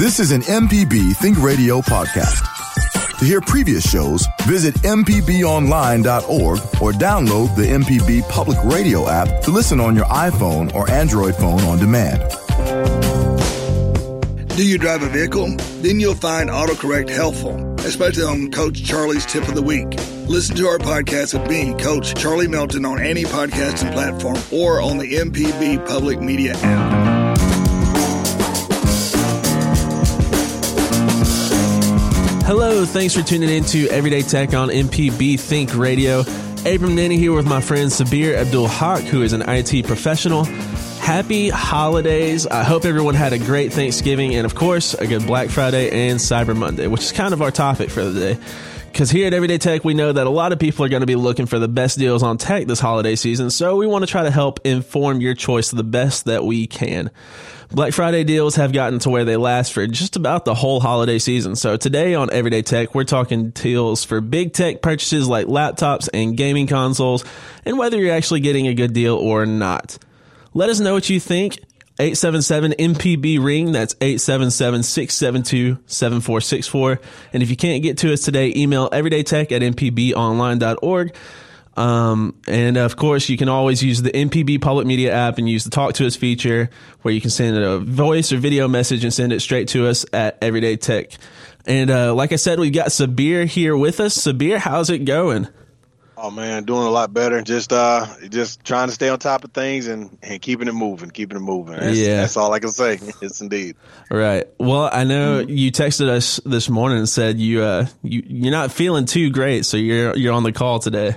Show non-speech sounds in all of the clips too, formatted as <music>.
This is an MPB Think Radio podcast. To hear previous shows, visit MPBOnline.org or download the MPB Public Radio app to listen on your iPhone or Android phone on demand. Do you drive a vehicle? Then you'll find AutoCorrect helpful, especially on Coach Charlie's Tip of the Week. Listen to our podcast with me, Coach Charlie Melton, on any podcasting platform or on the MPB Public Media app. Hello, thanks for tuning in to Everyday Tech on MPB Think Radio. Abram Nanney here with my friend Sabir Abdul-Haqq, who is an IT professional. Happy holidays. I hope everyone had a great Thanksgiving and, of course, a good Black Friday and Cyber Monday, which is kind of our topic for the day. Because here at Everyday Tech, we know that a lot of people are going to be looking for the best deals on tech this holiday season, so we want to try to help inform your choice the best that we can. Black Friday deals have gotten to where they last for just about the whole holiday season. So today on Everyday Tech, we're talking deals for big tech purchases like laptops and gaming consoles and whether you're actually getting a good deal or not. Let us know what you think. 877 MPB ring. That's 877 672 7464. And if you can't get to us today, email everydaytech at mpbonline.org. Um, and of course, you can always use the MPB Public Media app and use the Talk to Us feature where you can send a voice or video message and send it straight to us at Everyday Tech. And uh, like I said, we've got Sabir here with us. Sabir, how's it going? Oh man, doing a lot better. Just uh, just trying to stay on top of things and, and keeping it moving, keeping it moving. That's, yeah, that's all I can say. <laughs> It's indeed. Right. Well, I know mm-hmm. you texted us this morning and said you uh you you're not feeling too great, so you're you're on the call today.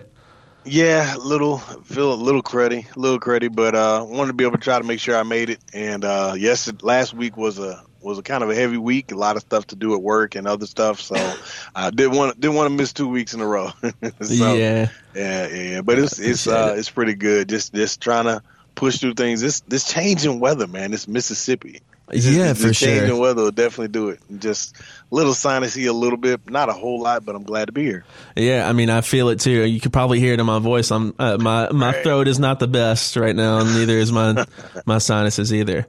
Yeah, little feel a little cruddy, a little cruddy, but uh, wanted to be able to try to make sure I made it. And uh, yes, last week was a was a kind of a heavy week, a lot of stuff to do at work and other stuff. So <laughs> I didn't want didn't want to miss two weeks in a row. <laughs> so, yeah, yeah, yeah. But it's it's uh, it's pretty good. Just just trying to push through things. This this changing weather, man. This Mississippi. It's yeah, just, for sure. Changing weather will definitely do it. Just a little sinusy, a little bit, not a whole lot, but I'm glad to be here. Yeah, I mean, I feel it too. You could probably hear it in my voice. I'm uh, my my right. throat is not the best right now, and neither is my <laughs> my sinuses either.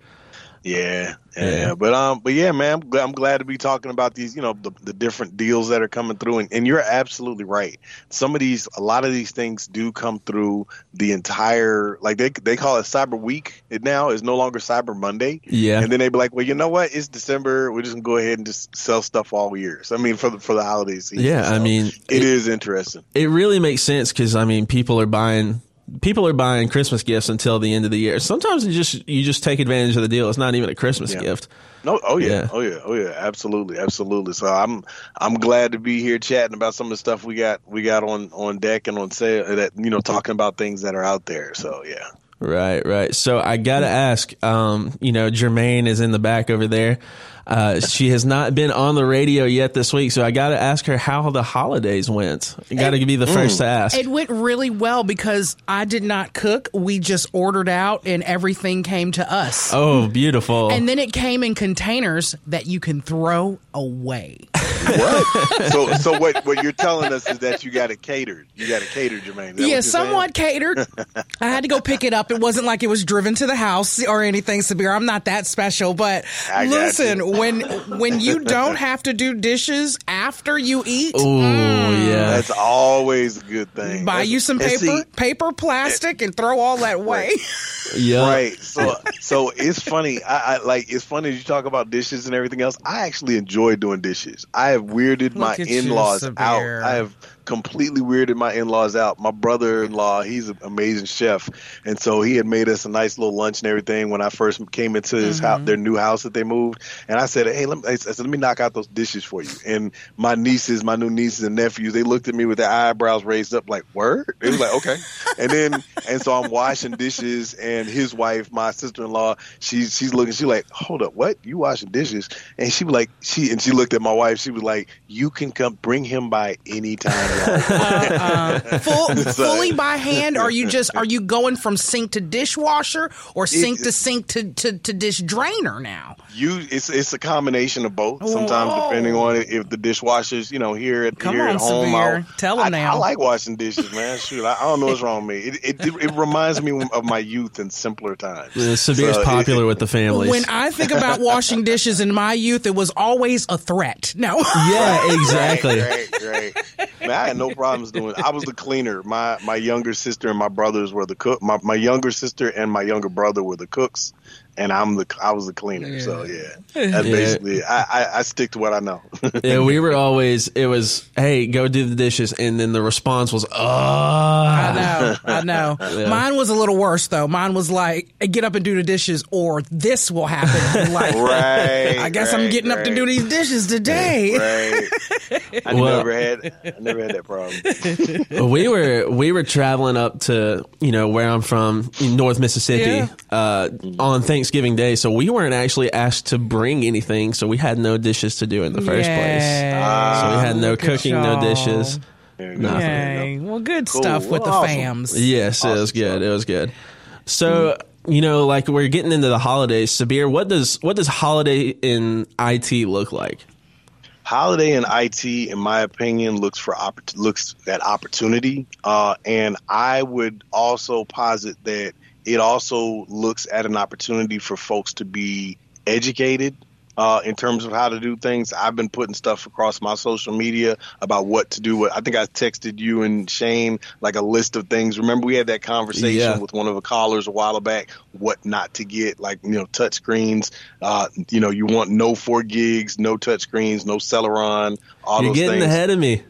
Yeah, yeah, yeah, but um, but yeah, man, I'm, I'm glad to be talking about these, you know, the, the different deals that are coming through, and, and you're absolutely right. Some of these, a lot of these things do come through the entire, like they they call it Cyber Week. It now is no longer Cyber Monday. Yeah, and then they be like, well, you know what? It's December. We're just gonna go ahead and just sell stuff all year. So I mean, for the for the holidays. Yeah, so I mean, it, it is interesting. It really makes sense because I mean, people are buying people are buying Christmas gifts until the end of the year. Sometimes you just you just take advantage of the deal. It's not even a Christmas yeah. gift. No, oh yeah. yeah. oh yeah, oh yeah, absolutely, absolutely. So I'm I'm glad to be here chatting about some of the stuff we got we got on on deck and on sale that you know talking about things that are out there. So yeah. Right, right. So I gotta ask, um, you know, Jermaine is in the back over there. Uh, she has not been on the radio yet this week, so I got to ask her how the holidays went. Got to be the first mm. to ask. It went really well because I did not cook. We just ordered out, and everything came to us. Oh, beautiful! And then it came in containers that you can throw away. <laughs> what? <laughs> so, so what? What you're telling us is that you got it catered. You got it catered, Jermaine. Yeah, somewhat saying? catered. <laughs> I had to go pick it up. It wasn't like it was driven to the house or anything severe. I'm not that special, but I listen when when you don't have to do dishes after you eat. Oh mm, yeah, that's always a good thing. Buy that's, you some paper, see, paper, plastic, and throw all that away. yeah, right. So so it's funny. I, I, like it's funny you talk about dishes and everything else. I actually enjoy doing dishes. I have weirded Look my in laws out. I have completely weirded my in-laws out. My brother-in-law, he's an amazing chef, and so he had made us a nice little lunch and everything when I first came into his mm-hmm. house, their new house that they moved. And I said, "Hey, let me, I said, let me knock out those dishes for you." And my nieces, my new nieces and nephews, they looked at me with their eyebrows raised up, like, "Word?" It was like, "Okay." and then, and so I'm washing dishes, and his wife, my sister-in-law, she's she's looking, she's like, "Hold up, what? You washing dishes?" And she was like, she and she looked at my wife, she was like you can come bring him by anytime. Uh, uh, full, fully by hand? Or are you just are you going from sink to dishwasher or sink it, to sink to, to, to dish drainer now? You it's it's a combination of both. Sometimes Whoa. depending on if the dishwashers, you know, here at Come here on, at home, Sabir. tell them now. I like washing dishes, man. Shoot, I, I, don't know what's wrong with me. It it, it, it reminds me of my youth and simpler times. Yeah, Sabir's so popular with the families. When I think about washing dishes in my youth, it was always a threat. No. Yeah, <laughs> exactly. Great, great, great. Man, I had no problems doing. It. I was the cleaner. My my younger sister and my brothers were the cook. My my younger sister and my younger brother were the cooks and I'm the I was the cleaner. Yeah. So yeah, <laughs> that's yeah. basically I, I, I stick to what I know. <laughs> yeah, we were always it was hey go do the dishes, and then the response was oh I know I know. <laughs> Yeah. Mine was a little worse though. Mine was like get up and do the dishes, or this will happen. like right, I guess right, I'm getting right. up to do these dishes today. Right. I well, never had I never had that problem. we were we were traveling up to you know where I'm from, North Mississippi, uh, on Thanksgiving Thanksgiving Day, so we weren't actually asked to bring anything, so we had no dishes to do in the first Yay. place. Uh, so we had no cooking, no dishes. Nothing. Well, good cool. stuff with well, the awesome. fams. Yes, awesome. it was good. It was good. So, mm. you know, like we're getting into the holidays. Sabir, what does what does holiday in IT look like? Holiday in IT, in my opinion, looks for oppor- looks at opportunity, uh, and I would also posit that it also looks at an opportunity for folks to be educated uh, in terms of how to do things. I've been putting stuff across my social media about what to do. I think I texted you and Shane like a list of things. Remember we had that conversation yeah. with one of the callers a while back, what not to get, like, you know, touch screens. Uh, you know, you want no four gigs, no touch screens, no Celeron, all You're those getting things. ahead of me.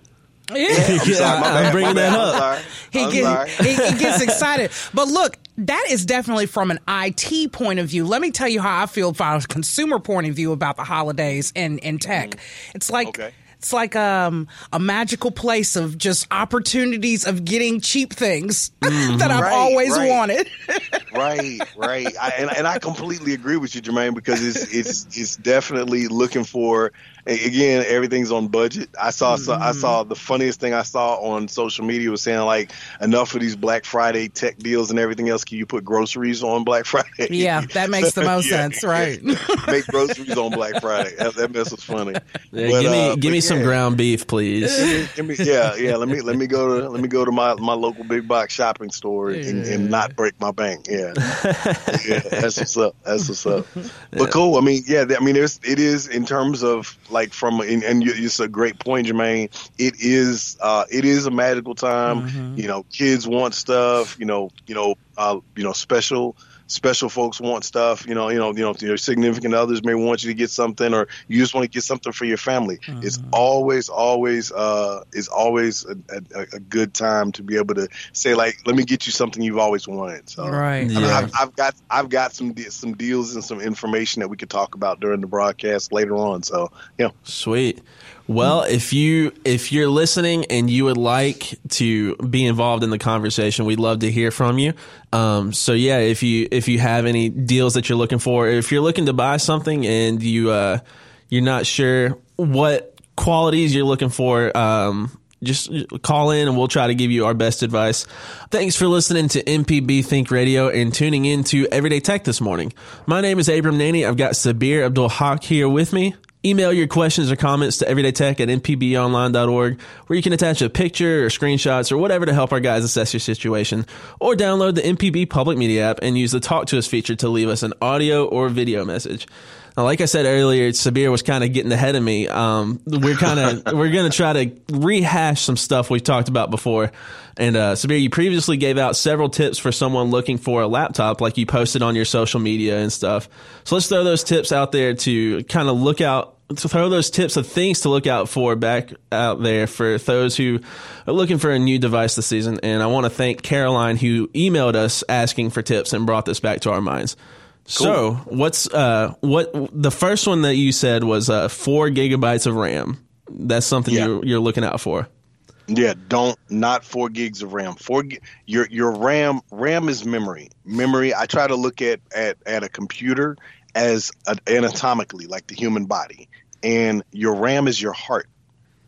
Yeah, <laughs> I'm, sorry, I'm bringing that up. He, get, he, he, gets <laughs> excited. But look, that is definitely from an IT point of view. Let me tell you how I feel from a consumer point of view about the holidays and, and tech. Mm. It's like. Okay. It's like um, a magical place of just opportunities of getting cheap things <laughs> mm-hmm. that I've right, always right. wanted. <laughs> right, right, I, and, and I completely agree with you, Jermaine, because it's it's it's definitely looking for again, everything's on budget. I saw mm-hmm. I saw the funniest thing I saw on social media was saying like enough of these Black Friday tech deals and everything else. Can you put groceries on Black <laughs> Friday? Yeah, that makes the most <laughs> yeah, sense, right? <laughs> Make groceries on Black Friday. That, that mess was funny. Yeah, but, give me uh, give me yeah. some ground beef, please. give me, yeah, yeah. Let me let me go to let me go to my, my local big box shopping store and, and not break my bank. Yeah, yeah. That's what's up. That's what's up. But cool. I mean, yeah. I mean, there's it is in terms of like from and, and it's a great point, Jermaine. It is uh, it is a magical time. Mm-hmm. You know, kids want stuff. You know, you know, uh, you know, special special folks want stuff. You know, you know, you know, your significant others may want you to get something, or you just want to get something for your family. Mm-hmm. It's always, always, uh, is always a, a, a, good time to be able to say, like, let me get you something you've always wanted. So, right, I mean, yeah. I've, I've, got, I've got some some deals and some information that we could talk about during the broadcast later on. So, yeah, sweet. Well, if you if you're listening and you would like to be involved in the conversation, we'd love to hear from you. Um, so yeah, if you if you have any deals that you're looking for, if you're looking to buy something and you uh, you're not sure what qualities you're looking for, um, just call in and we'll try to give you our best advice. Thanks for listening to MPB Think Radio and tuning in to Everyday Tech this morning. My name is Abram Nanney. I've got Sabir Abdul-Haqq here with me. Email your questions or comments to everydaytech at mpbonline.org, where you can attach a picture or screenshots or whatever to help our guys assess your situation. Or download the MPB Public Media app and use the Talk to Us feature to leave us an audio or video message. Now, like I said earlier, Sabir was kind of getting ahead of me. Um, we're kind of <laughs> we're going to try to rehash some stuff we've talked about before. And uh, Sabir, you previously gave out several tips for someone looking for a laptop, like you posted on your social media and stuff. So let's throw those tips out there to kind of look out to throw those tips of things to look out for back out there for those who are looking for a new device this season. And I want to thank Caroline who emailed us asking for tips and brought this back to our minds. Cool. So, what's uh, what the first one that you said was uh, four gigabytes of RAM? That's something yeah. you're, you're looking out for. Yeah, don't not four gigs of RAM. Four your your RAM RAM is memory. Memory. I try to look at at at a computer as a, anatomically like the human body and your RAM is your heart.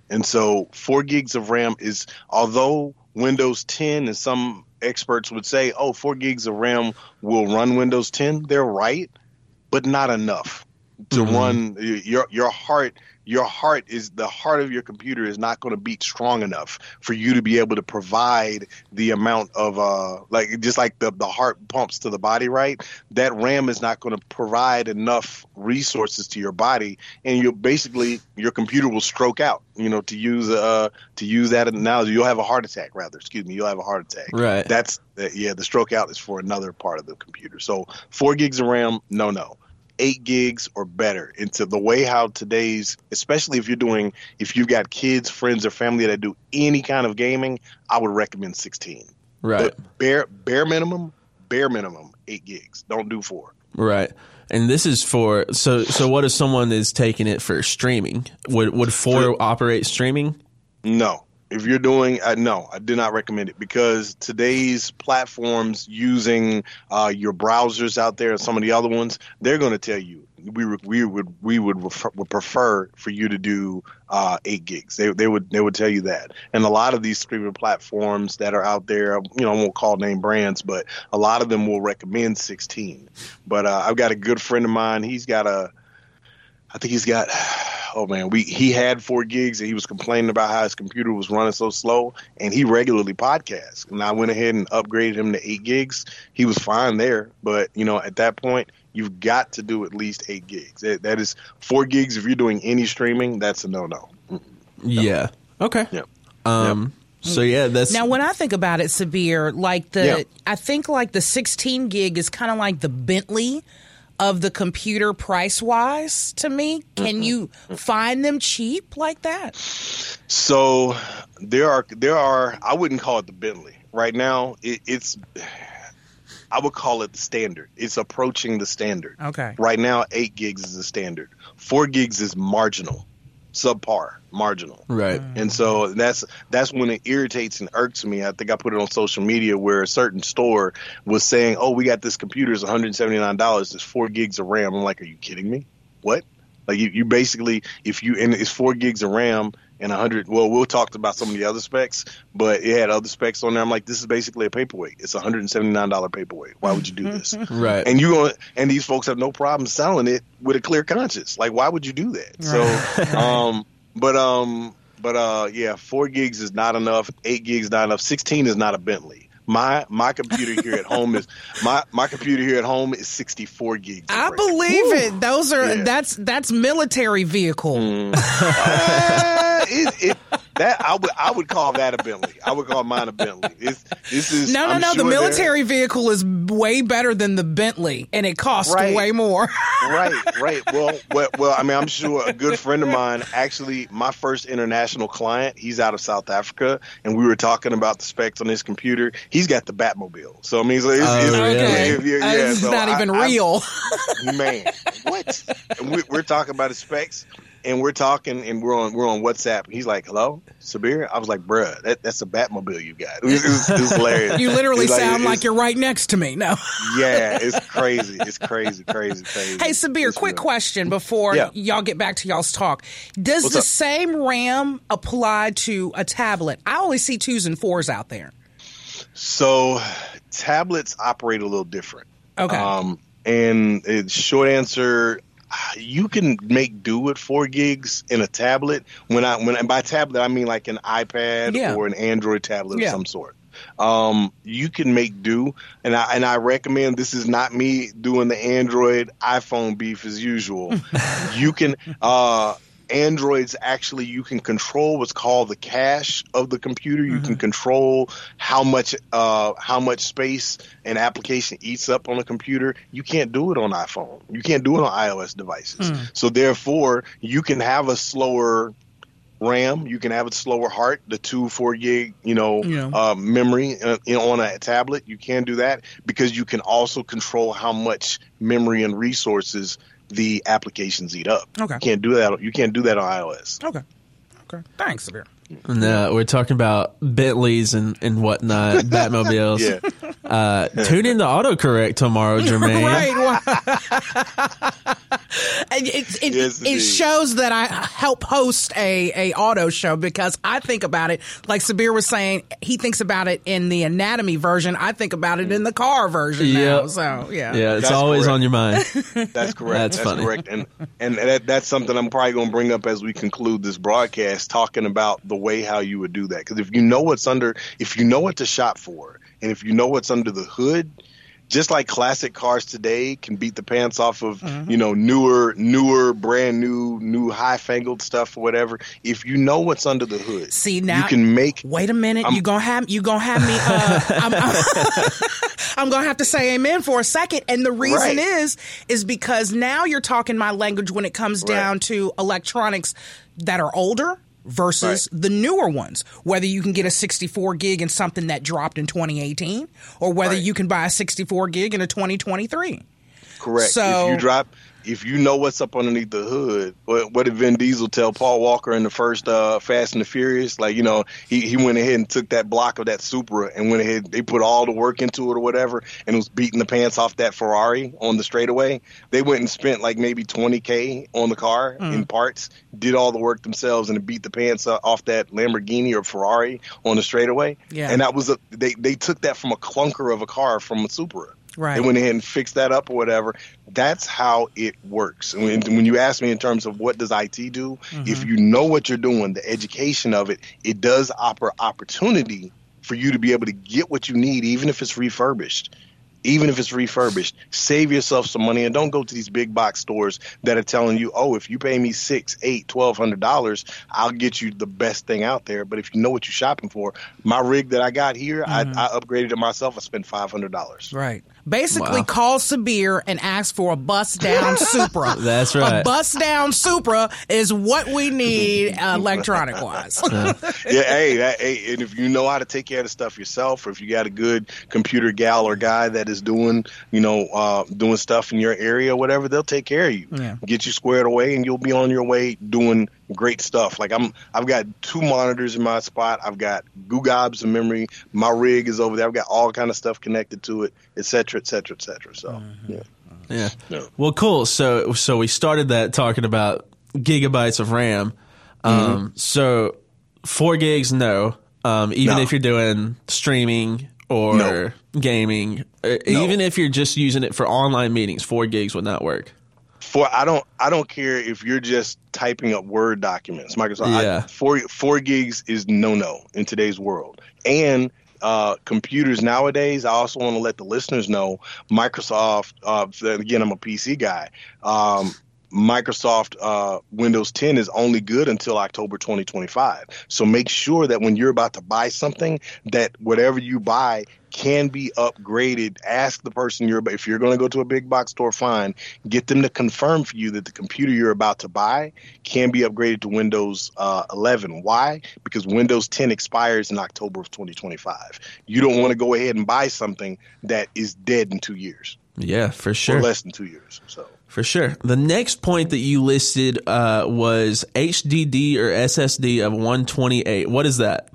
And so four gigs of RAM is, although Windows 10 and some experts would say, oh, four gigs of RAM will run Windows 10. They're right, but not enough to mm-hmm. run your your heart your heart is the heart of your computer is not going to beat strong enough for you to be able to provide the amount of uh like just like the the heart pumps to the body right? That ram is not going to provide enough resources to your body and you basically your computer will stroke out you know to use uh to use that analogy. You'll have a heart attack rather excuse me you'll have a heart attack. Right. That's uh, yeah the stroke out is for another part of the computer. So 4 gigs of ram no no eight gigs or better into the way how today's especially if you're doing if you've got kids friends or family that do any kind of gaming i would recommend 16 right. But bare bare minimum bare minimum eight gigs. Don't do four. Right. And this is for so so what if someone is taking it for streaming? Would would four operate streaming? No if you're doing uh, no i do not recommend it because today's platforms using uh, your browsers out there and some of the other ones they're going to tell you. We, we would we would, refer, would prefer for you to do uh, eight gigs. They, they would they would tell you that. And a lot of these streaming platforms that are out there you know i won't call name brands but a lot of them will recommend 16 but uh, i've got a good friend of mine. He's got a i think he's got oh man, we he had four gigs and he was complaining about how his computer was running so slow, and he regularly podcasts. And I went ahead and upgraded him to eight gigs. He was fine there, but you know, at that point, you've got to do at least eight gigs. that, that is four gigs if you're doing any streaming. That's a no no. Yeah. Okay. Yeah. Um. Yep. So yeah, that's now when I think about it, Sabir, like the yeah. I think like the 16 gig is kind of like the Bentley of the computer price wise to me. Can mm-hmm. you find them cheap like that? So there are there are I wouldn't call it the Bentley right now. It, it's I would call it the standard. It's approaching the standard. Okay. Right now, eight gigs is the standard. Four gigs is marginal subpar, marginal. Right. Mm. And so that's that's when it irritates and irks me. I think I put it on social media where a certain store was saying, "Oh, we got this computer is one hundred seventy nine dollars. It's four gigs of RAM." I'm like, "Are you kidding me? What?" Like you, you basically, if you and it's four gigs of RAM and a hundred. Well, we'll talk about some of the other specs, but it had other specs on there. I'm like, this is basically a paperweight. It's a hundred and seventy nine dollar paperweight. Why would you do this? <laughs> right. And you going and these folks have no problem selling it with a clear conscience. Like, why would you do that? Right. So, <laughs> um, but um, but uh, yeah, four gigs is not enough. Eight gigs not enough. Sixteen is not a Bentley my my computer here at home is my my computer here at home is 64 gigs. I believe it. Those are yeah. that's that's military vehicle. Mm. <laughs> uh, it, it, that I would I would call that a Bentley. I would call mine a Bentley. It's, this is no no I'm no. Sure the military vehicle is way better than the Bentley, and it costs right. way more. right, <laughs> right. Well, well, well, I mean, I'm sure a good friend of mine, actually, my first international client, he's out of South Africa, and we were talking about the specs on his computer. He's got the Batmobile, so I mean, oh, it's, it's, oh, okay. it's, yeah, uh, it's so not I, even I, real. man, what? We, we're talking about his specs and we're talking and we're on we're on WhatsApp. He's like, "Hello, Sabir." I was like, "Bruh, that, that's a Batmobile you got." It was, it was, it was hilarious. <laughs> You literally sound like, like you're right next to me. No. <laughs> yeah, it's crazy. It's crazy, crazy, crazy. Hey, Sabir, it's quick real. question before yeah. y'all get back to y'all's talk. Does What's the up? same RAM apply to a tablet? I only see twos and fours out there. So, tablets operate a little different. Okay. Um, and it's short answer you can make do with four gigs in a tablet. When I when by tablet I mean like an iPad yeah. or an Android tablet yeah. of some sort. Um, you can make do, and I and I recommend this is not me doing the Android iPhone beef as usual. <laughs> you can uh, Androids actually you can control what's called the cache of the computer. You mm-hmm. can control how much uh, how much space an application eats up on a computer. You can't do it on iPhone. You can't do it on iOS devices. Mm. So therefore, you can have a slower RAM. You can have a slower heart, the two four gig, you know, yeah. uh, memory uh, on a tablet. You can do that because you can also control how much memory and resources the applications eat up. Okay. You can't do that. You can't do that on iOS. Okay. Okay. Thanks, Sabir. No, we're talking about Bentleys and, and whatnot, <laughs> Batmobiles. yeah. Uh, tune in to autocorrect tomorrow, <laughs> Jermaine. right. <laughs> it, it, yes, it, shows that I help host a, a auto show because I think about it like Sabir was saying. He thinks about it in the anatomy version. I think about it in the car version yep. now. So yeah, yeah, it's that's always correct. on your mind. <laughs> That's correct. that's, that's funny. correct. And and that, that's something I'm probably going to bring up as we conclude this broadcast, talking about the way how you would do that. Because if you know what's under, if you know what to shop for, and if you know what's under the hood just like classic cars today can beat the pants off of mm-hmm. you know newer newer brand new new high fangled stuff or whatever if you know what's under the hood see now you can make wait a minute I'm, you gonna have you gonna have me uh, <laughs> I'm, I'm, <laughs> I'm, gonna have to say amen for a second and the reason right. is is because now you're talking my language when it comes down to electronics that are older versus right. the newer ones. Whether you can get a 64 gig in something that dropped in 2018 or whether right. you can buy a 64 gig in a 2023. Correct. So if you drop if you know what's up underneath the hood, what, what did Vin Diesel tell Paul Walker in the first uh, Fast and the Furious? Like, you know, he, he went ahead and took that block of that Supra and went ahead, they put all the work into it or whatever, and was beating the pants off that Ferrari on the straightaway. They went and spent like maybe 20K on the car mm. in parts, did all the work themselves, and beat the pants off that Lamborghini or Ferrari on the straightaway. Yeah. And that was a, they, they took that from a clunker of a car from a Supra. Right. They went ahead and fixed that up or whatever. That's how it works. When, when you ask me in terms of what does IT do, mm-hmm. if you know what you're doing, the education of it, it does offer opportunity for you to be able to get what you need, even if it's refurbished even if it's refurbished. Save yourself some money and don't go to these big box stores that are telling you, oh, if you pay me six, eight, twelve hundred dollars, I'll get you the best thing out there. But if you know what you're shopping for, my rig that I got here, mm-hmm. I, I upgraded it myself. I spent five hundred dollars. Right. Basically, wow. call Sabir and ask for a bust down <laughs> Supra. That's right. A bust down Supra is what we need uh, <laughs> electronic wise. <laughs> yeah, hey, that, hey, and if you know how to take care of the stuff yourself, or if you got a good computer gal or guy that is doing, you know, uh, doing stuff in your area or whatever, they'll take care of you, yeah. get you squared away, and you'll be on your way doing great stuff. Like I'm, I've got two monitors in my spot. I've got goo gobs of memory. My rig is over there. I've got all kind of stuff connected to it, et cetera, et cetera, et cetera. So, mm-hmm. yeah. yeah. yeah. Well, cool. So, so we started that talking about gigabytes of RAM. Um, mm-hmm. so four gigs, no. Um, even no. if you're doing streaming or no. gaming, uh, no. even if you're just using it for online meetings, four gigs would not work for I don't I don't care if you're just typing up Word documents. Microsoft yeah. I, four four gigs is no no in today's world. And uh, computers nowadays, I also want to let the listeners know Microsoft. Uh, again, I'm a PC guy. Um, Microsoft uh, Windows 10 is only good until October 2025. So make sure that when you're about to buy something, that whatever you buy can be upgraded. Ask the person you're if you're going to go to a big box store, fine. Get them to confirm for you that the computer you're about to buy can be upgraded to Windows uh, 11. Why? Because Windows 10 expires in October of 2025. You don't want to go ahead and buy something that is dead in two years. Yeah, for sure. Or less than two years. So. For sure. The next point that you listed uh, was HDD or SSD of 128. What is that?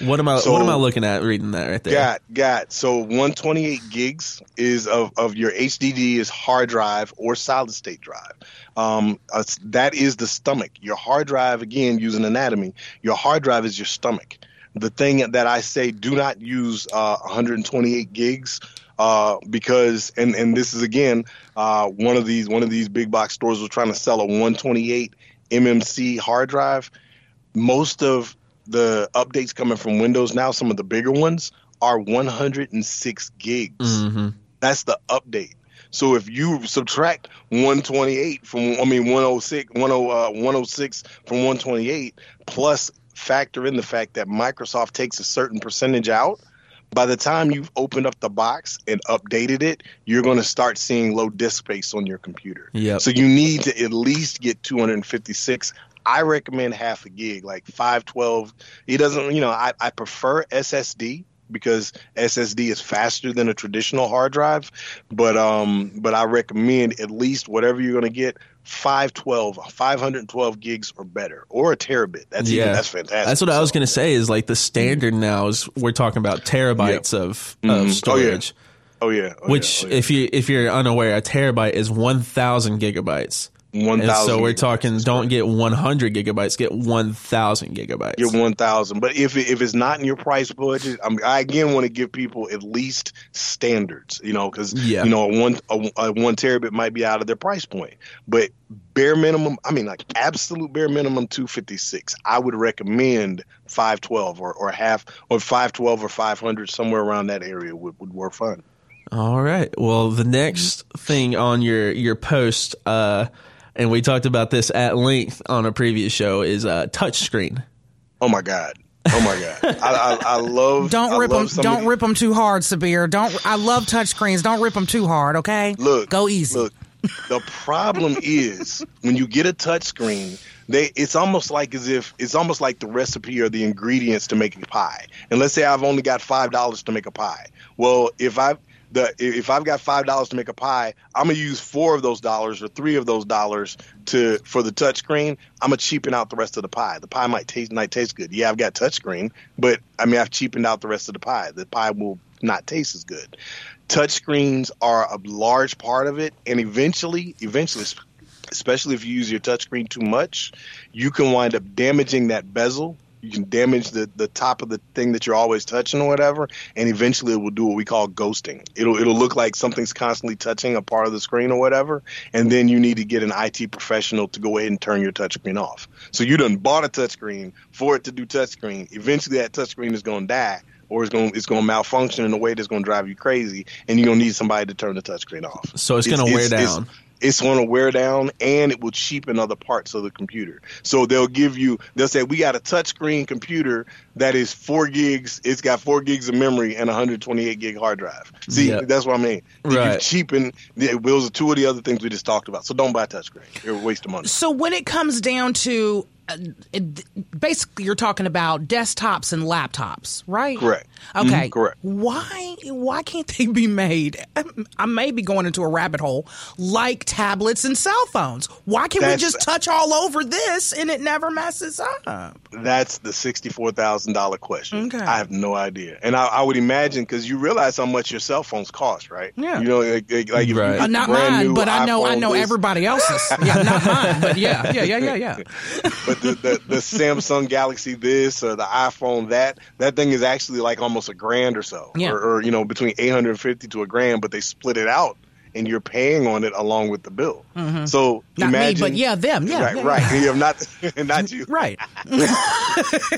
What am I? So, what am I looking at? Reading that right there. Got got. So 128 gigs is of of your HDD is hard drive or solid state drive. Um, uh, that is the stomach. Your hard drive, again, using anatomy. Your hard drive is your stomach. The thing that I say, do not use uh, 128 gigs. Uh, because and and this is again uh, one of these one of these big box stores was trying to sell a 128 MMC hard drive. Most of the updates coming from Windows now, some of the bigger ones are 106 gigs. Mm-hmm. That's the update. So if you subtract 128 from, I mean 106, 10, uh, 106 from 128, plus factor in the fact that Microsoft takes a certain percentage out, by the time you've opened up the box and updated it, you're going to start seeing low disk space on your computer. Yep. So you need to at least get 256 I recommend half a gig, like 512. He doesn't, you know, I, I prefer SSD because SSD is faster than a traditional hard drive, but um, but I recommend at least whatever you're going to get 512, 512 gigs or better, or a terabit. That's yeah, even, that's fantastic. That's what I was going to say. Is like the standard now is we're talking about terabytes yeah. of mm-hmm. of storage. Oh yeah. Oh, yeah. Oh, Which, yeah. Oh, if you if you're unaware, a terabyte is 1,000 gigabytes. One thousand. So we're talking. Don't get one hundred gigabytes. Get one thousand gigabytes. Get one thousand. But if it, if it's not in your price budget, I'm, I again want to give people at least standards. You know, because yeah. you know a one a, a, one terabit might be out of their price point. But bare minimum, I mean like absolute bare minimum two fifty six. I would recommend five twelve or or half or five twelve or five hundred somewhere around that area would would work fine. All right. Well, the next thing on your your post. uh and we talked about this at length on a previous show, is uh, touchscreen. Oh my god. Oh my god! I, I, I love. <laughs> Don't I rip love them. Don't rip them too hard, Sabir. Don't. I love touchscreens. Don't rip them too hard. Okay. Look. Go easy. Look. The problem is when you get a touchscreen, they it's almost like as if it's almost like the recipe or the ingredients to make a pie. And let's say I've only got five dollars to make a pie. Well, if I the if I've got five dollars to make a pie, I'm gonna use four of those dollars or three of those dollars to for the touchscreen. I'm gonna cheapen out the rest of the pie. The pie might taste might taste good. Yeah, I've got touchscreen, but I mean I've cheapened out the rest of the pie. The pie will not taste as good. Touchscreens are a large part of it, and eventually, eventually, especially if you use your touchscreen too much, you can wind up damaging that bezel you can damage the, the top of the thing that you're always touching or whatever, and eventually it will do what we call ghosting. It'll it'll look like something's constantly touching a part of the screen or whatever, and then you need to get an IT professional to go ahead and turn your touchscreen off. So you done bought a touchscreen for it to do touchscreen. Eventually that touchscreen is going to die or it's going it's going to malfunction in a way that's going to drive you crazy, and you're going to need somebody to turn the touchscreen off. So it's, it's going to wear down it's going to wear down and it will cheapen other parts of the computer. So they'll give you, they'll say, we got a touchscreen computer that is four gigs. It's got four gigs of memory and 128 gig hard drive. See, yep. that's what I mean. Right. You cheapen. Those are two of the other things we just talked about. So don't buy a touchscreen. You're a waste of money. So when it comes down to it, basically you're talking about desktops and laptops, right? Correct. Okay. Mm-hmm, correct. Why why can't they be made? I may be going into a rabbit hole like tablets and cell phones. Why can't That's, we just touch all over this and it never messes up? That's the sixty-four thousand dollar question. Okay. I have no idea, and I, I would imagine because you realize how much your cell phones cost, right? Yeah. You know, like, like right. uh, not mine, but I know I know this. everybody else's. yeah, not mine, but yeah, yeah, yeah, yeah, yeah. <laughs> but the, the, the Samsung Galaxy this or the iPhone that that thing is actually like almost a grand or so, yeah. or, or you know between eight hundred and fifty to a grand, but they split it out and you're paying on it along with the bill. Mm-hmm. So not imagine, me, but yeah, them, yeah, right, yeah, right. Yeah. not <laughs> not you, right? <laughs>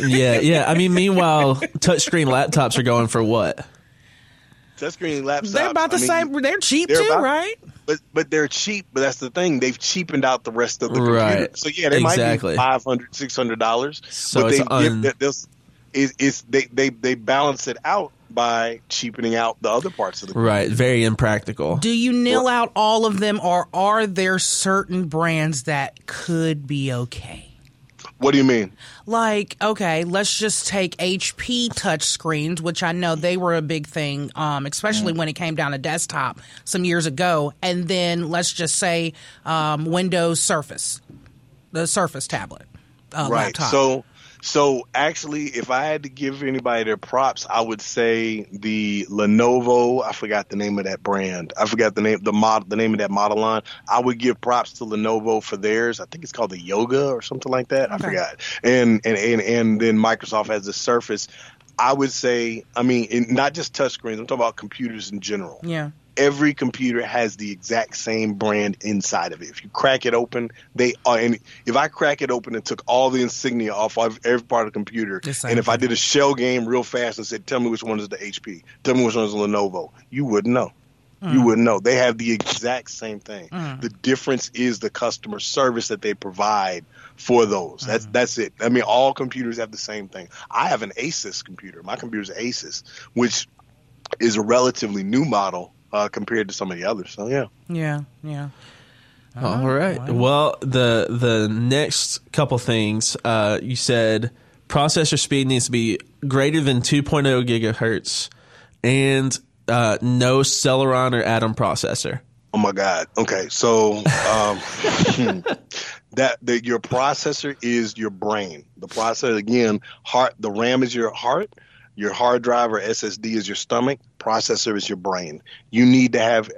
yeah, yeah. I mean, meanwhile, touchscreen laptops are going for what? touchscreen laptops. They're about the I mean, same. They're cheap they're too, about, right? But but they're cheap. But that's the thing. They've cheapened out the rest of the computer. Right. So yeah, they exactly. might be 500 600 dollars. So but they un- give this is is they, they they balance it out by cheapening out the other parts of the computer. right. Very impractical. Do you nil out all of them, or are there certain brands that could be okay? What do you mean? Like, okay, let's just take HP touchscreens, which I know they were a big thing, um, especially mm. when it came down to desktop some years ago. And then let's just say um, Windows Surface, the Surface tablet. Uh, right. Laptop. So so actually, if I had to give anybody their props, I would say the Lenovo. I forgot the name of that brand. I forgot the name the model the name of that model line. I would give props to Lenovo for theirs. I think it's called the Yoga or something like that. Okay. I forgot. And and and and then Microsoft has the Surface. I would say, I mean, not just touchscreens. I'm talking about computers in general. Yeah every computer has the exact same brand inside of it. If you crack it open, they are. And if I crack it open and took all the insignia off of every part of the computer, and if I did a shell game real fast and said, "Tell me which one is the HP," "Tell me which one is the Lenovo," you wouldn't know. Mm. You wouldn't know. They have the exact same thing. Mm. The difference is the customer service that they provide for those. That's mm. that's it. I mean, all computers have the same thing. I have an Asus computer. My computer's Asus, which is a relatively new model uh, compared to some of the others. So yeah, yeah, yeah. All right. Wow. Well, the the next couple things uh, you said processor speed needs to be greater than 2.0 gigahertz and uh, no Celeron or Atom processor. Oh my God. Okay, so um, <laughs> that the, your processor is your brain. The processor again, heart. The RAM is your heart your hard drive or SSD is your stomach, processor is your brain. You need to have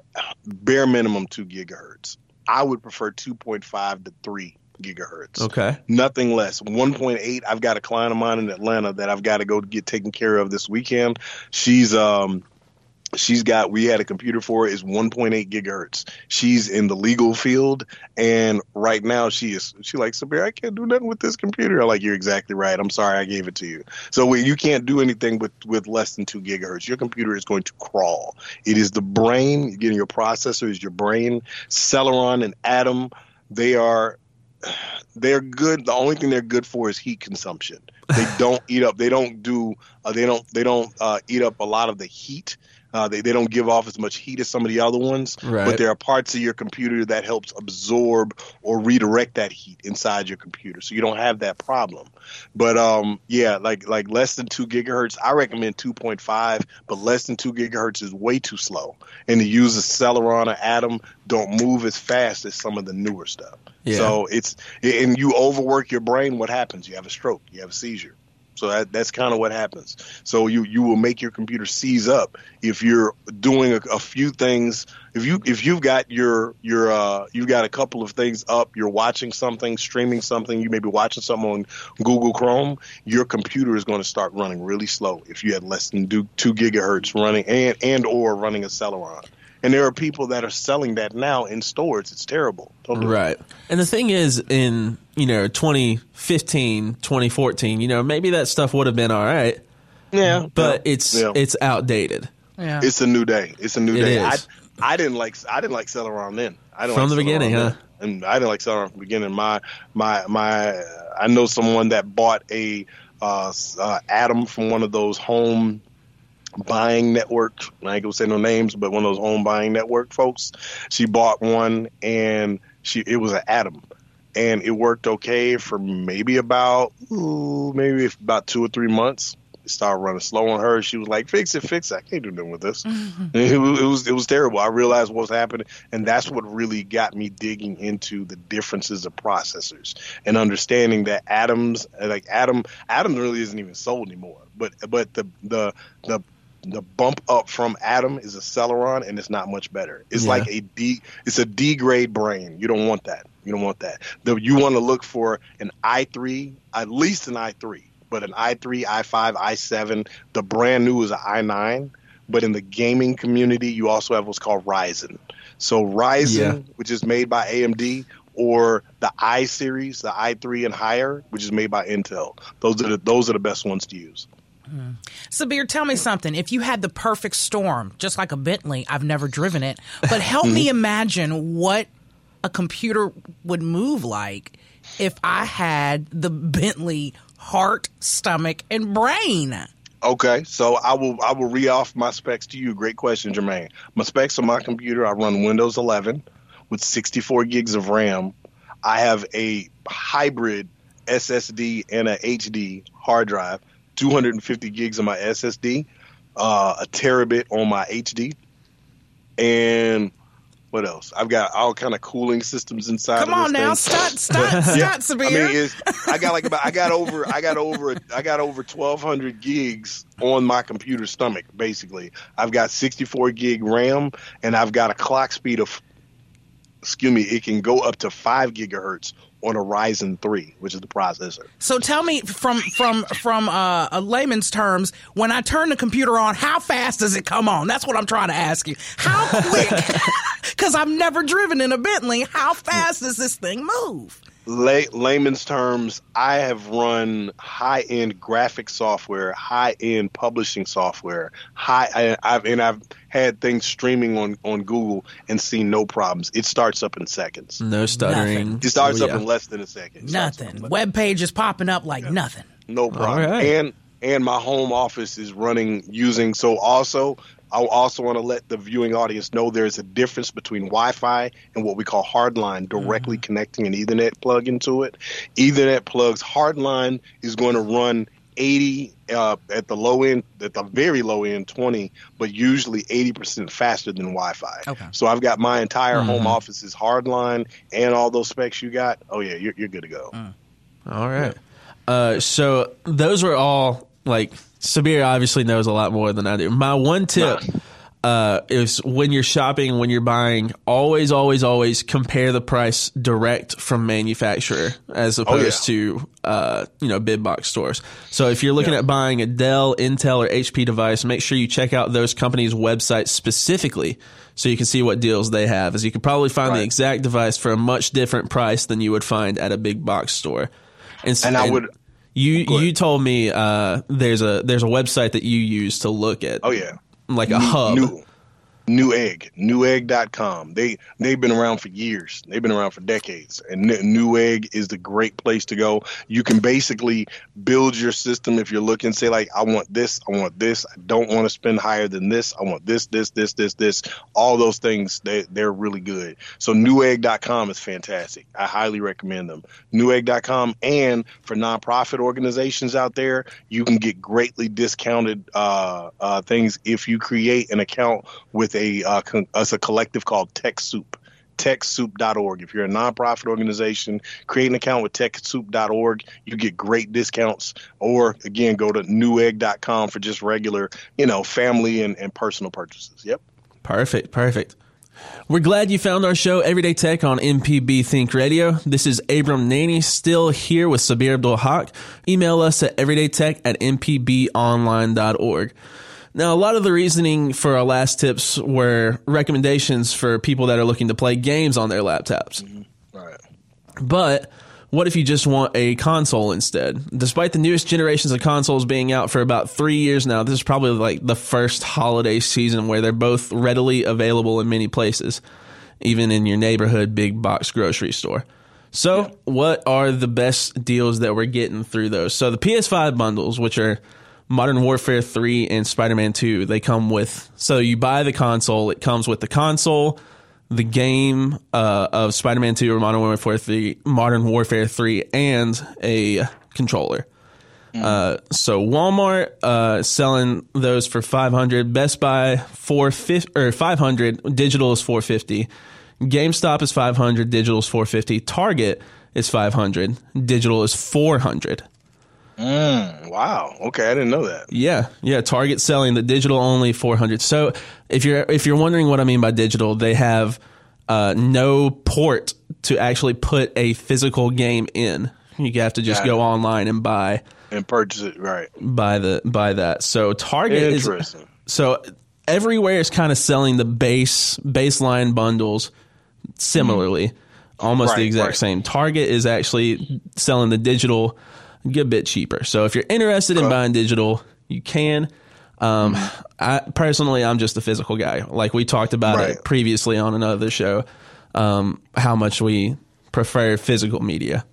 bare minimum two gigahertz. I would prefer 2.5 to 3 gigahertz. Okay. Nothing less. 1.8. I've got a client of mine in Atlanta that I've got to go get taken care of this weekend. She's um she's got we had a computer for it is 1.8 gigahertz. She's in the legal field and right now she is she like Sabir, i can't do nothing with this computer. I'm like you're exactly right. I'm sorry i gave it to you. So you can't do anything with with less than 2 gigahertz. Your computer is going to crawl. It is the brain getting your processor is your brain. Celeron and atom they are they're good. The only thing they're good for is heat consumption. They <laughs> don't eat up they don't do uh, they don't they don't uh, eat up a lot of the heat uh, they, they don't give off as much heat as some of the other ones, right. but there are parts of your computer that helps absorb or redirect that heat inside your computer, so you don't have that problem. But um, yeah, like like less than two gigahertz, I recommend two point five, but less than two gigahertz is way too slow. And to use a Celeron or Atom don't move as fast as some of the newer stuff. Yeah. So it's and you overwork your brain. What happens? You have a stroke. You have a seizure. So that, that's kind of what happens. So you you will make your computer seize up if you're doing a, a few things. If you if you've got your your uh, you've got a couple of things up, you're watching something, streaming something, you may be watching something on Google Chrome. Your computer is going to start running really slow if you had less than two gigahertz running and and or running a Celeron and there are people that are selling that now in stores. It's terrible. right. It. And the thing is, in you know 2015, 2014, you know maybe that stuff would have been all right. Yeah, but yeah, it's yeah. it's outdated. Yeah, it's a new day. It's a new it day. I, I didn't like I didn't like Celeron then. I didn't from like the beginning, huh? And I didn't like Celeron from the beginning. My my my. I know someone that bought a uh, uh, Atom from one of those home buying network. I ain't gonna say no names, but one of those home buying network folks. She bought one and she it was an Atom, and it worked okay for maybe about ooh, maybe about two or three months. It started running slow on her. She was like, "Fix it, fix it. I can't do nothing with this." Mm-hmm. It, was, it was it was terrible. I realized what was happening, and that's what really got me digging into the differences of processors and understanding that atoms, like Atom, Atom really isn't even sold anymore. But but the the the the bump up from Atom is a Celeron, and it's not much better. It's yeah. like a D. It's a D grade brain. You don't want that. You don't want that. The, you want to look for an i3, at least an i3, but an i3, i5, i7. The brand new is an i9. But in the gaming community, you also have what's called Ryzen. So Ryzen, yeah. which is made by AMD, or the i series, the i3 and higher, which is made by Intel. Those are the, those are the best ones to use. Mm. Sabir, tell me something. If you had the perfect storm, just like a Bentley, I've never driven it, but help <laughs> me mm-hmm. imagine what a computer would move like if I had the Bentley heart, stomach, and brain. Okay, so I will I will read off my specs to you. Great question, Jermaine. My specs on my computer, I run Windows 11 with 64 gigs of RAM. I have a hybrid SSD and a HD hard drive. 250 gigs on my SSD, uh, a terabit on my HD, and what else? I've got all kind of cooling systems inside. Come on now, stop, stop, stop, yeah, Sabir. I mean, I got like about I got over I got over I got over 1,200 gigs on my computer stomach. Basically, I've got 64 gig RAM, and I've got a clock speed of excuse me, it can go up to five gigahertz on a Ryzen three, which is the processor. So tell me from from from uh, a layman's terms, when I turn the computer on, how fast does it come on? That's what I'm trying to ask you. How quick? <laughs> Because I've never driven in a Bentley. How fast does this thing move? Lay, layman's terms, I have run high end graphic software, high end publishing software, high. I, have and I've had things streaming on on Google and seen no problems. It starts up in seconds. No stuttering. Nothing. It starts oh, yeah. up in less than a second. Nothing. Web page is popping up like yeah. nothing. No problem. Right. And and my home office is running using so also I also want to let the viewing audience know there's a difference between Wi-Fi and what we call hardline, directly mm-hmm. connecting an Ethernet plug into it. Ethernet plugs hardline is going to run 80 uh, at the low end, at the very low end, 20, but usually 80% faster than Wi-Fi. Okay. So I've got my entire mm-hmm. home office is hardline and all those specs you got. Oh yeah, you're, you're good to go. Mm. All right. Yeah. Uh, so those were all like Sabir obviously knows a lot more than I do. My one tip, uh, is when you're shopping, when you're buying, always, always, always compare the price direct from manufacturer as opposed oh, yeah. to uh, you know big box stores. So if you're looking yeah. at buying a Dell, Intel, or HP device, make sure you check out those companies' websites specifically so you can see what deals they have. As you can probably find right. the exact device for a much different price than you would find at a big box store. And, and I would. You you told me uh, there's a there's a website that you use to look at. Oh yeah, like a new, hub. New, Newegg, Newegg.com. They they've been around for years. They've been around for decades, and Newegg is the great place to go. You can basically build your system if you're looking. Say like, I want this, I want this. I don't want to spend higher than this. I want this, this, this, this, this. All those things they they're really good. So Newegg.com is fantastic. I highly recommend them. Newegg.com, and for nonprofit organizations out there, you can get greatly discounted uh, uh, things if you create an account with uh, con- as a collective called TechSoup. TechSoup.org. If you're a nonprofit organization, create an account with TechSoup.org. You get great discounts. Or again, go to Newegg.com for just regular, you know, family and, and personal purchases. Yep. Perfect. Perfect. We're glad you found our show, Everyday Tech, on MPB Think Radio. This is Abram Nanney, still here with Sabir Abdul-Haqq. Email us at everydaytech at mpbonline.org. Now, a lot of the reasoning for our last tips were recommendations for people that are looking to play games on their laptops. Mm-hmm. Right. But what if you just want a console instead? Despite the newest generations of consoles being out for about three years now, this is probably like the first holiday season where they're both readily available in many places, even in your neighborhood big box grocery store. So, yeah. what are the best deals that we're getting through those? So, the PS5 bundles, which are Modern Warfare 3 and Spider Man 2, they come with. So you buy the console, it comes with the console, the game uh, of Spider Man 2 or Modern Warfare 3, Modern Warfare 3, and a controller. Mm. Uh, so Walmart uh, selling those for 500, Best Buy 450 or 500, digital is 450. GameStop is 500, digital is 450. Target is 500, digital is 400. Mm, wow. Okay, I didn't know that. Yeah, yeah. Target selling the digital only 400. So if you're if you're wondering what I mean by digital, they have uh, no port to actually put a physical game in. You have to just Got go it. online and buy and purchase it. Right. Buy the buy that. So Target is so everywhere is kind of selling the base baseline bundles similarly. Mm. Almost right, the exact right. same. Target is actually selling the digital get a bit cheaper. So if you're interested in buying digital, you can. Um, I personally, I'm just a physical guy. Like we talked about right. it previously on another show, um, how much we prefer physical media.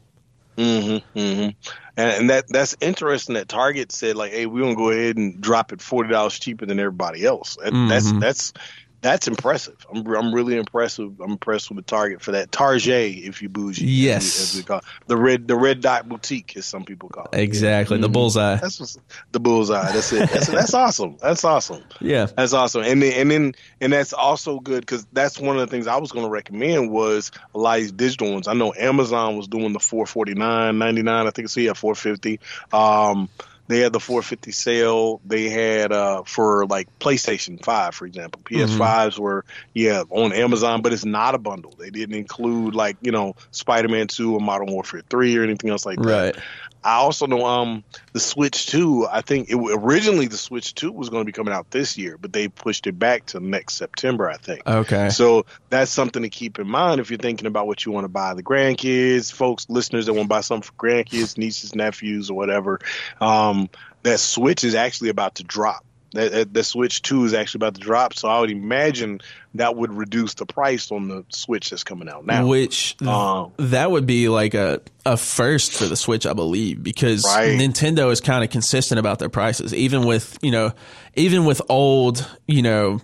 Mm-hmm, mm-hmm. And, and that that's interesting. That Target said like, "Hey, we're gonna go ahead and drop it forty dollars cheaper than everybody else." That, mm-hmm. That's that's that's impressive. I'm I'm really impressed. With, I'm impressed with the Target for that. Target, if you bougie. Yes. As we, as we call it. the red the red dot boutique, as some people call it. Exactly, the mm-hmm. bullseye. That's the bullseye. That's it. That's, that's awesome. That's awesome. Yeah, that's awesome. And then and then and that's also good because that's one of the things I was going to recommend was a lot of these digital ones. I know Amazon was doing the 449.99. I think it's here 450. Um, they had the 450 sale. They had uh, for like PlayStation 5, for example. PS5s mm-hmm. were yeah on Amazon, but it's not a bundle. They didn't include like you know Spider-Man 2 or Modern Warfare 3 or anything else like that. Right. I also know um the Switch 2. I think it originally the Switch 2 was going to be coming out this year, but they pushed it back to next September. I think. Okay. So that's something to keep in mind if you're thinking about what you want to buy the grandkids, folks, listeners that want to buy something for grandkids, nieces, nephews, or whatever. Um, that Switch is actually about to drop. That, the Switch 2 is actually about to drop, so I would imagine that would reduce the price on the Switch that's coming out now. Which um, that would be like a, a first for the Switch, I believe, because right. Nintendo is kind of consistent about their prices, even with you know, even with old you know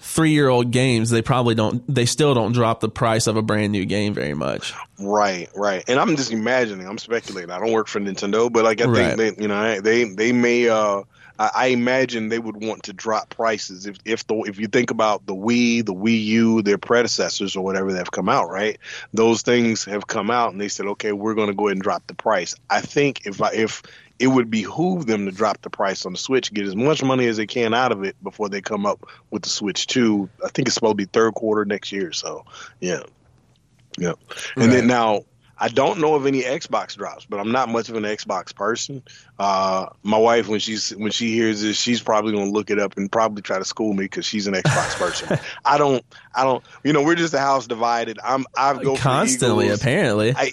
three year old games, they probably don't, they still don't drop the price of a brand new game very much. Right, right. And I'm just imagining, I'm speculating. I don't work for Nintendo, but like I right. think they, you know, they, they may, uh, I, I, imagine they would want to drop prices if if the if you think about the Wii, the Wii U, their predecessors or whatever that have come out, right? Those things have come out, and they said, okay, we're going to go ahead and drop the price. I think if I, if it would behoove them to drop the price on the Switch, get as much money as they can out of it before they come up with the Switch 2. I think it's supposed to be third quarter next year. So, yeah. Yeah. And right. then now, I don't know of any Xbox drops, but I'm not much of an Xbox person. Uh, my wife, when she's when she hears this, she's probably gonna look it up and probably try to school me because she's an Xbox person. <laughs> I don't, I don't, you know, we're just a house divided. I'm, I go constantly. Apparently, I,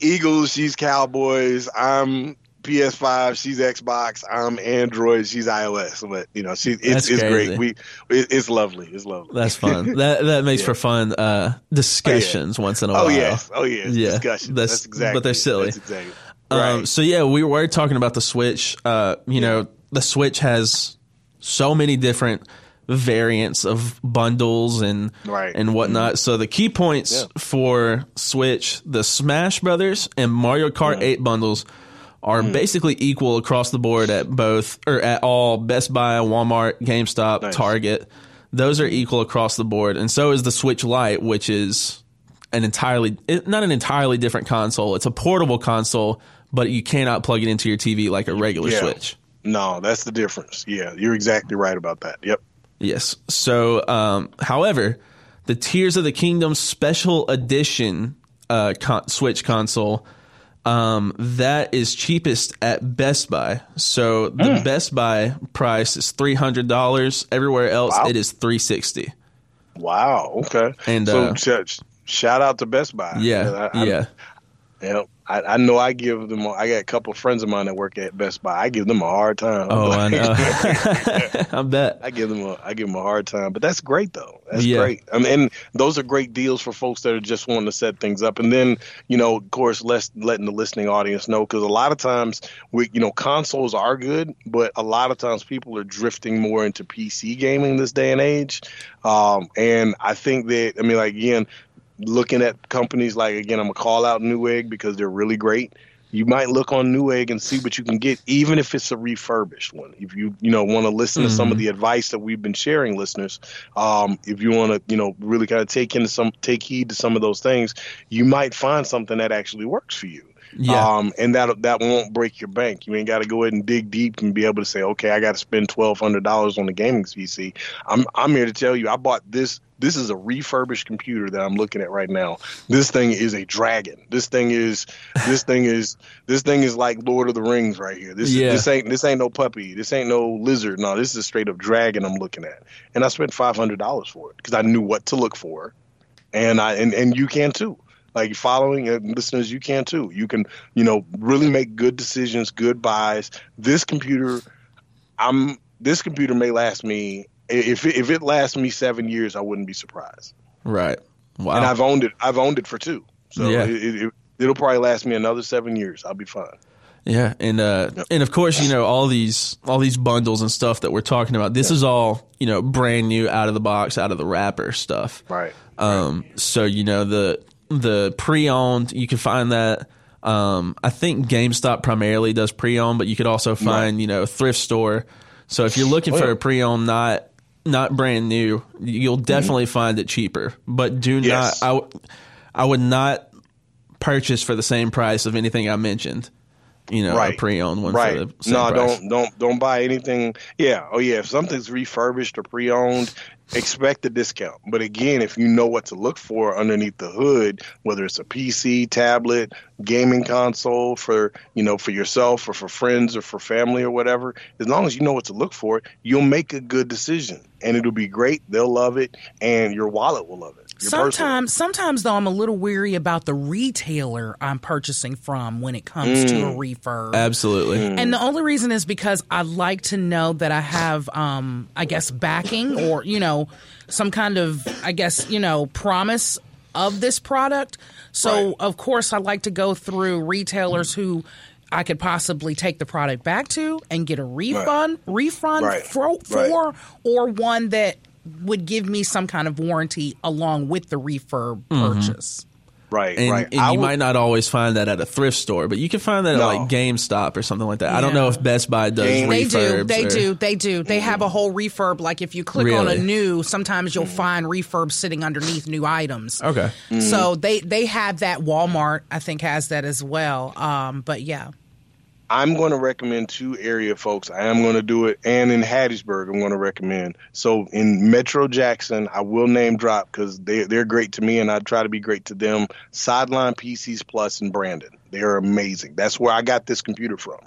Eagles, she's Cowboys. I'm PS5, she's Xbox. I'm Android, she's iOS. But you know, she it's, it's great. We it, it's lovely. It's lovely. That's fun. <laughs> that that makes yeah. for fun uh, discussions oh, yeah. once in a oh, while. Oh yes, oh yes, yeah. Discussions. That's, that's exactly. But they're silly. That's exactly. Um, right. Um, so yeah, we were talking about the Switch. Uh, you yeah. know, the Switch has so many different variants of bundles and right. and whatnot. Mm-hmm. So the key points yeah. for Switch, the Smash Brothers and Mario Kart mm-hmm. 8 bundles are mm. basically equal across the board at both or at all Best Buy, Walmart, GameStop, nice. Target. Those are equal across the board, and so is the Switch Lite, which is an entirely not an entirely different console. It's a portable console, but you cannot plug it into your TV like a regular yeah. Switch. No, that's the difference. Yeah, you're exactly right about that. Yep. Yes. So, um, however, the Tears of the Kingdom Special Edition uh, con- Switch console um, that is cheapest at Best Buy. So the mm. Best Buy price is three hundred dollars. Everywhere else, wow. it is three sixty. Wow. Okay. And so uh, shout out to Best Buy. Yeah. I, yeah. Yeah. I, I, know I give them. I got a couple of friends of mine that work at Best Buy. I give them a hard time. Oh, I know. <laughs> I bet. I give them. A, I give them a hard time, but that's great though. That's yeah. great. I mean, and those are great deals for folks that are just wanting to set things up. And then, you know, of course, less letting the listening audience know because a lot of times we, you know, consoles are good, but a lot of times people are drifting more into PC gaming this day and age. Um, and I think that I mean, like again, looking at companies like again, I'm gonna call out Newegg because they're really great. You might look on Newegg and see what you can get, even if it's a refurbished one. If you you know want to listen mm-hmm. to some of mm-hmm. the advice that we've been sharing, listeners, um, if you want to you know really kind of take into some take heed to some of those things, you might find something that actually works for you. Yeah. Um, and that that won't break your bank. You ain't got to go ahead and dig deep and be able to say, okay, I got to spend twelve hundred dollars on the gaming PC. I'm I'm here to tell you, I bought this this is a refurbished computer that I'm looking at right now. This thing is a dragon. This thing is this thing is this thing is like Lord of the Rings right here. This yeah. this ain't this ain't no puppy. This ain't no lizard. No, this is a straight up dragon I'm looking at. And I spent five hundred dollars for it because I knew what to look for. And I and, and you can too. Like following and listeners, you can too. You can, you know, really make good decisions, good buys. This computer, I'm this computer may last me if it, if it lasts me seven years, I wouldn't be surprised. Right. Wow. And I've owned it. I've owned it for two. So yeah. it, it, will probably last me another seven years. I'll be fine. Yeah, and uh, yep. and of course, you know all these all these bundles and stuff that we're talking about. This is all you know, brand new, out of the box, out of the wrapper stuff. Right. Um. Right. So you know the the pre owned, you can find that. Um. I think GameStop primarily does pre owned, but you could also find right. you know thrift store. So if you're looking for a pre owned, not not brand new, you'll mm-hmm. definitely mm-hmm. find it cheaper. But do yes. not, I, w- I would not purchase for the same price of anything I mentioned. You know, right. a pre-owned one. Right. no, price. don't don't don't buy anything. Yeah. Oh yeah. If something's refurbished or pre-owned, expect a discount. But again, if you know what to look for underneath the hood, whether it's a PC, tablet, gaming console for, you know, for yourself or for friends or for family or whatever, as long as you know what to look for, you'll make a good decision and it'll be great. They'll love it and your wallet will love it. Sometimes, sometimes though, I'm a little weary about the retailer I'm purchasing from when it comes mm. to a mm. refurb. Absolutely, mm. and the only reason is because I like to know that I have, um, I guess, backing or you know, some kind of, I guess, you know, promise of this product. So, right. of course, I like to go through retailers who I could possibly take the product back to and get a refund, right. refund right. for, for or one that would give me some kind of warranty along with the refurb mm-hmm. purchase. Right, and, right. And you would, might not always find that at a thrift store, but you can find that no. at like GameStop or something like that. Yeah. I don't know if Best Buy does. Game. They do. They or, do. They do. They have a whole refurb. Like if you click really? on a new, sometimes you'll find refurb sitting underneath new items. Okay. Mm. So they they have that. Walmart I think has that as well. Um, but yeah. I'm going to recommend two area folks. I am going to do it, and in Hattiesburg, I'm going to recommend. So in Metro Jackson, I will name drop because they they're great to me, and I try to be great to them. Sideline PCs and Brandon, they are amazing. That's where I got this computer from.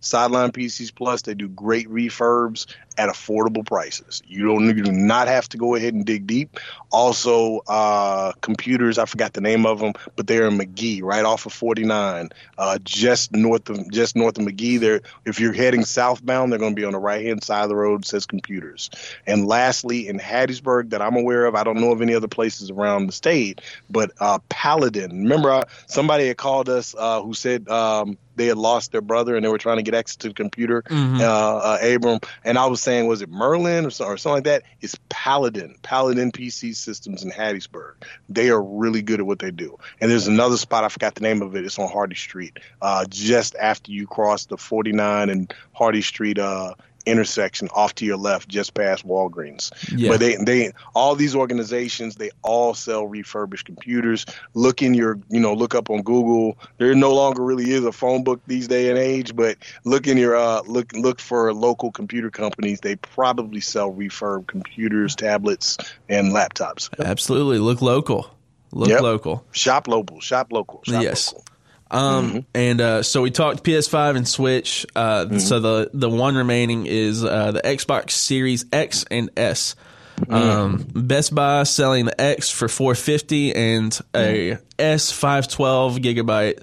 Sideline PCs Plus, they do great refurbs at affordable prices. You don't you do not have to go ahead and dig deep. Also, uh, computers, I forgot the name of them, but they're in Magee, right off of 49, uh, just north of just north of Magee. There, if you're heading southbound, they're going to be on the right hand side of the road. Says computers. And lastly, in Hattiesburg, that I'm aware of, I don't know of any other places around the state, but uh, Paladin. Remember, uh, somebody had called us uh, who said. Um, they had lost their brother and they were trying to get access to the computer, mm-hmm. uh, uh, Abram. And I was saying, was it Merlin or, or something like that? It's Paladin, Paladin PC Systems in Hattiesburg. They are really good at what they do. And there's another spot, I forgot the name of it. It's on Hardy Street, uh, just after you cross the 49 and Hardy Street uh, intersection off to your left, just past Walgreens. Yeah. But they they all these organizations they all sell refurbished computers. Look in your you know look up on Google. There no longer really is a phone book these day and age, but look in your uh look look for local computer companies. They probably sell refurb computers, tablets, and laptops. Absolutely, look local. Look yep. local. Shop local. Shop local. Shop yes. Local. Um, mm-hmm. and uh, so we talked PS5 and Switch. Uh, mm-hmm. So the the one remaining is uh, the Xbox Series X and S. Mm-hmm. Um, Best Buy selling the X for 450 and a mm-hmm. S 512 gigabyte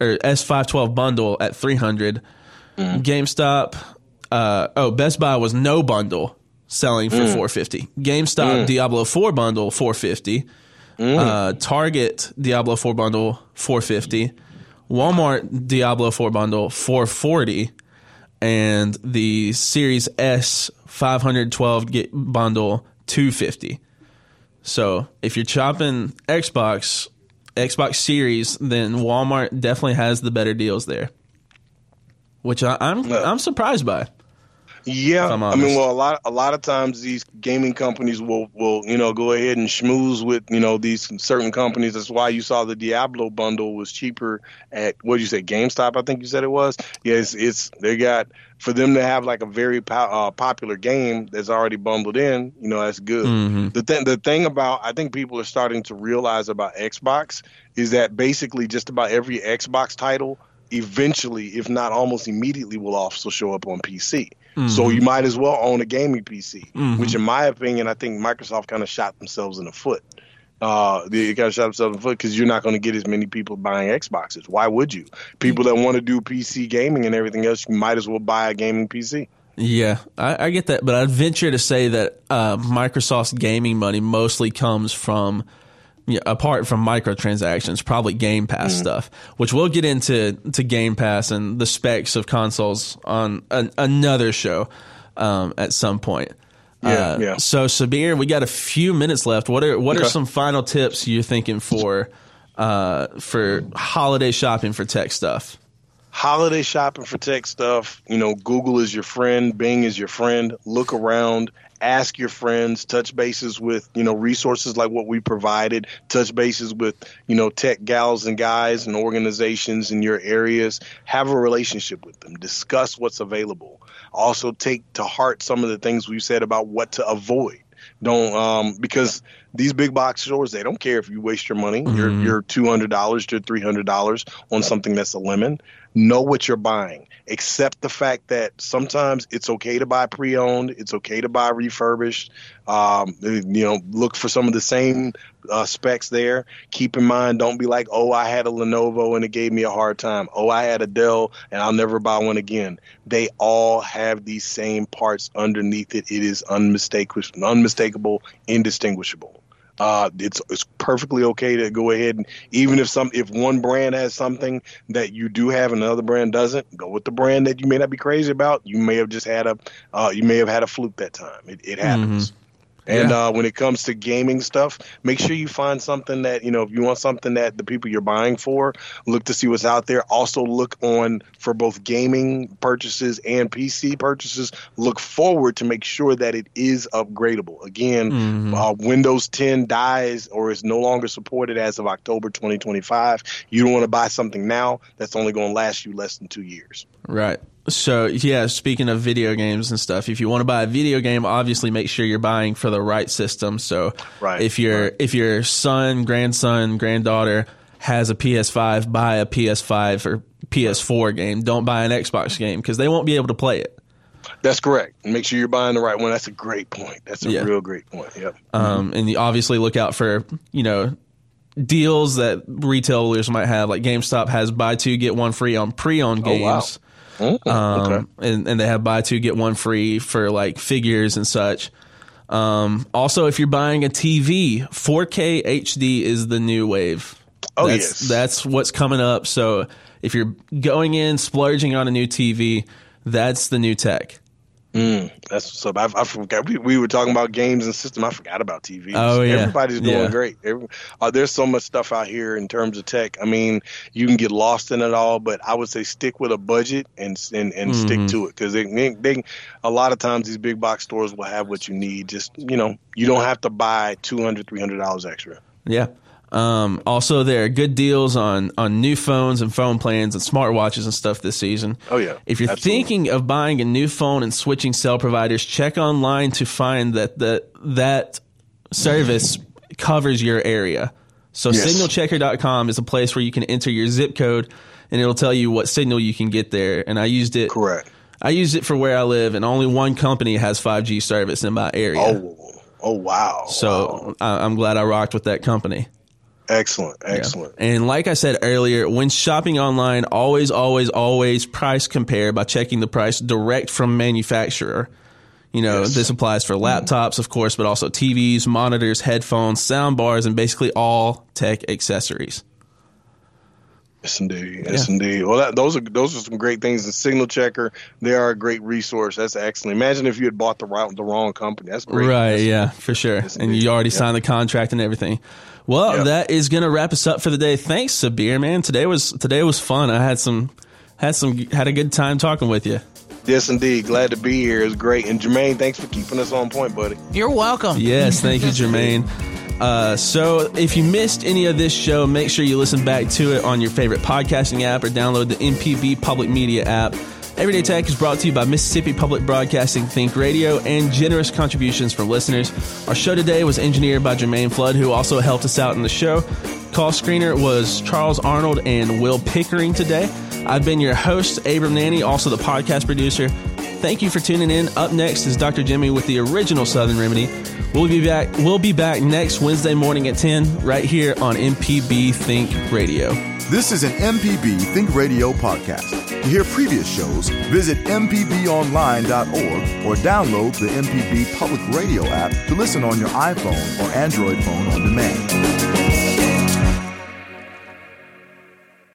or S 512 bundle at 300. Mm-hmm. GameStop. Uh, oh, Best Buy was no bundle selling for mm. 450. GameStop mm. Diablo 4 bundle 450. Mm. Uh, Target Diablo 4 bundle 450. Walmart Diablo 4 bundle 440 and the Series S 512 bundle 250. So, if you're chopping Xbox Xbox Series, then Walmart definitely has the better deals there. Which I, am I'm, I'm surprised by. Yeah, I mean, well, a lot a lot of times these gaming companies will will you know go ahead and schmooze with you know these certain companies. That's why you saw the Diablo bundle was cheaper at what did you say GameStop? I think you said it was. Yes, yeah, it's, it's, they got for them to have like a very po- uh, popular game that's already bundled in. You know, that's good. Mm-hmm. The thing the thing about I think people are starting to realize about Xbox is that basically just about every Xbox title eventually, if not almost immediately, will also show up on PC. Mm-hmm. So you might as well own a gaming PC, mm-hmm. which, in my opinion, I think Microsoft kind of shot themselves in the foot. Uh, they kind of shot themselves in the foot because you're not going to get as many people buying Xboxes. Why would you? People that want to do PC gaming and everything else, you might as well buy a gaming PC. Yeah, I, I get that, but I'd venture to say that uh, Microsoft's gaming money mostly comes from you know, apart from microtransactions, probably Game Pass mm. stuff, which we'll get into to Game Pass and the specs of consoles on an, another show um, at some point. Yeah, uh, yeah. So Sabir, we got a few minutes left. What are what okay. are some final tips you're thinking for uh, for holiday shopping for tech stuff? Holiday shopping for tech stuff. You know, Google is your friend, Bing is your friend. Look around ask your friends, touch bases with, you know, resources like what we provided, touch bases with, you know, tech gals and guys and organizations in your areas, have a relationship with them, discuss what's available. Also take to heart some of the things we've said about what to avoid. Don't um because these big box stores they don't care if you waste your money, mm-hmm. your your two hundred dollars to three hundred dollars on something that's a lemon. Know what you're buying accept the fact that sometimes it's okay to buy pre-owned, it's okay to buy refurbished. Um, you know, look for some of the same uh, specs there. Keep in mind, don't be like, oh, I had a Lenovo and it gave me a hard time. Oh, I had a Dell and I'll never buy one again. They all have these same parts underneath it. It is unmistakable, unmistakable, indistinguishable. Uh, it's it's perfectly okay to go ahead and even if some if one brand has something that you do have and another brand doesn't, go with the brand that you may not be crazy about. You may have just had a uh, you may have had a fluke that time. It, it happens. Mm-hmm. And yeah. uh, when it comes to gaming stuff, make sure you find something that you know. If you want something that the people you're buying for, look to see what's out there. Also, look on for both gaming purchases and PC purchases. Look forward to make sure that it is upgradable. Again, mm-hmm. uh, Windows 10 dies or is no longer supported as of October 2025. You don't want to buy something now that's only going to last you less than two years. Right. So yeah, speaking of video games and stuff, if you want to buy a video game, obviously make sure you're buying for the right system. So right, if your right. if your son, grandson, granddaughter has a PS5, buy a PS5 or PS4 game. Don't buy an Xbox game because they won't be able to play it. That's correct. Make sure you're buying the right one. That's a great point. That's a yeah. real great point. Yep. Um, and you obviously look out for you know deals that retailers might have. Like GameStop has buy two get one free on pre-owned games. Oh, wow. Mm, um, okay. and, and they have buy two get one free for like figures and such. Um, also, if you're buying a TV, 4K HD is the new wave. Oh that's, yes, that's what's coming up. So if you're going in splurging on a new TV, that's the new tech. Mm, that's so. I, I forgot. We, we, were talking about games and system. I forgot about TV. Oh yeah, everybody's doing yeah. great. Every, uh, there's so much stuff out here in terms of tech. I mean, you can get lost in it all, but I would say stick with a budget and and, and mm-hmm. stick to it because they, they, they, a lot of times these big box stores will have what you need. Just you know, you don't have to buy 200 300 dollars extra. Yeah. Um, also, there are good deals on on new phones and phone plans and smartwatches and stuff this season. Oh yeah! If you're Absolutely. thinking of buying a new phone and switching cell providers, check online to find that that that service covers your area. So yes. signalchecker.com is a place where you can enter your zip code and it'll tell you what signal you can get there. And I used it. Correct. I used it for where I live, and only one company has 5G service in my area. Oh, oh wow! So wow. I'm glad I rocked with that company. Excellent, excellent. Yeah. And like I said earlier, when shopping online, always, always, always price compare by checking the price direct from manufacturer. You know, yes. this applies for laptops, of course, but also TVs, monitors, headphones, sound bars, and basically all tech accessories. Yes, indeed. Yes, yeah. indeed. Well, that, those are those are some great things. The Signal Checker, they are a great resource. That's excellent. Imagine if you had bought the right, the wrong company. That's great. Right. That's yeah, for sure. Yes, and you already yeah. signed the contract and everything. Well, yep. that is going to wrap us up for the day. Thanks, Sabir, man. Today was today was fun. I had some had some had a good time talking with you. Yes, indeed. Glad to be here. It's great. And Jermaine, thanks for keeping us on point, buddy. You're welcome. Yes, thank you, <laughs> Jermaine. Uh, so if you missed any of this show, make sure you listen back to it on your favorite podcasting app or download the MPB Public Media app. Everyday Tech is brought to you by Mississippi Public Broadcasting Think Radio and generous contributions from listeners. Our show today was engineered by Jermaine Flood, who also helped us out in the show. Call screener was Charles Arnold and Will Pickering today. I've been your host, Abram Nanney, also the podcast producer. Thank you for tuning in. Up next is Dr. Jimmy with the original Southern Remedy. We'll be back. We'll be back next Wednesday morning at 10 right here on MPB Think Radio. This is an MPB Think Radio podcast. To hear previous shows, visit mpbonline.org or download the MPB Public Radio app to listen on your iPhone or Android phone on demand.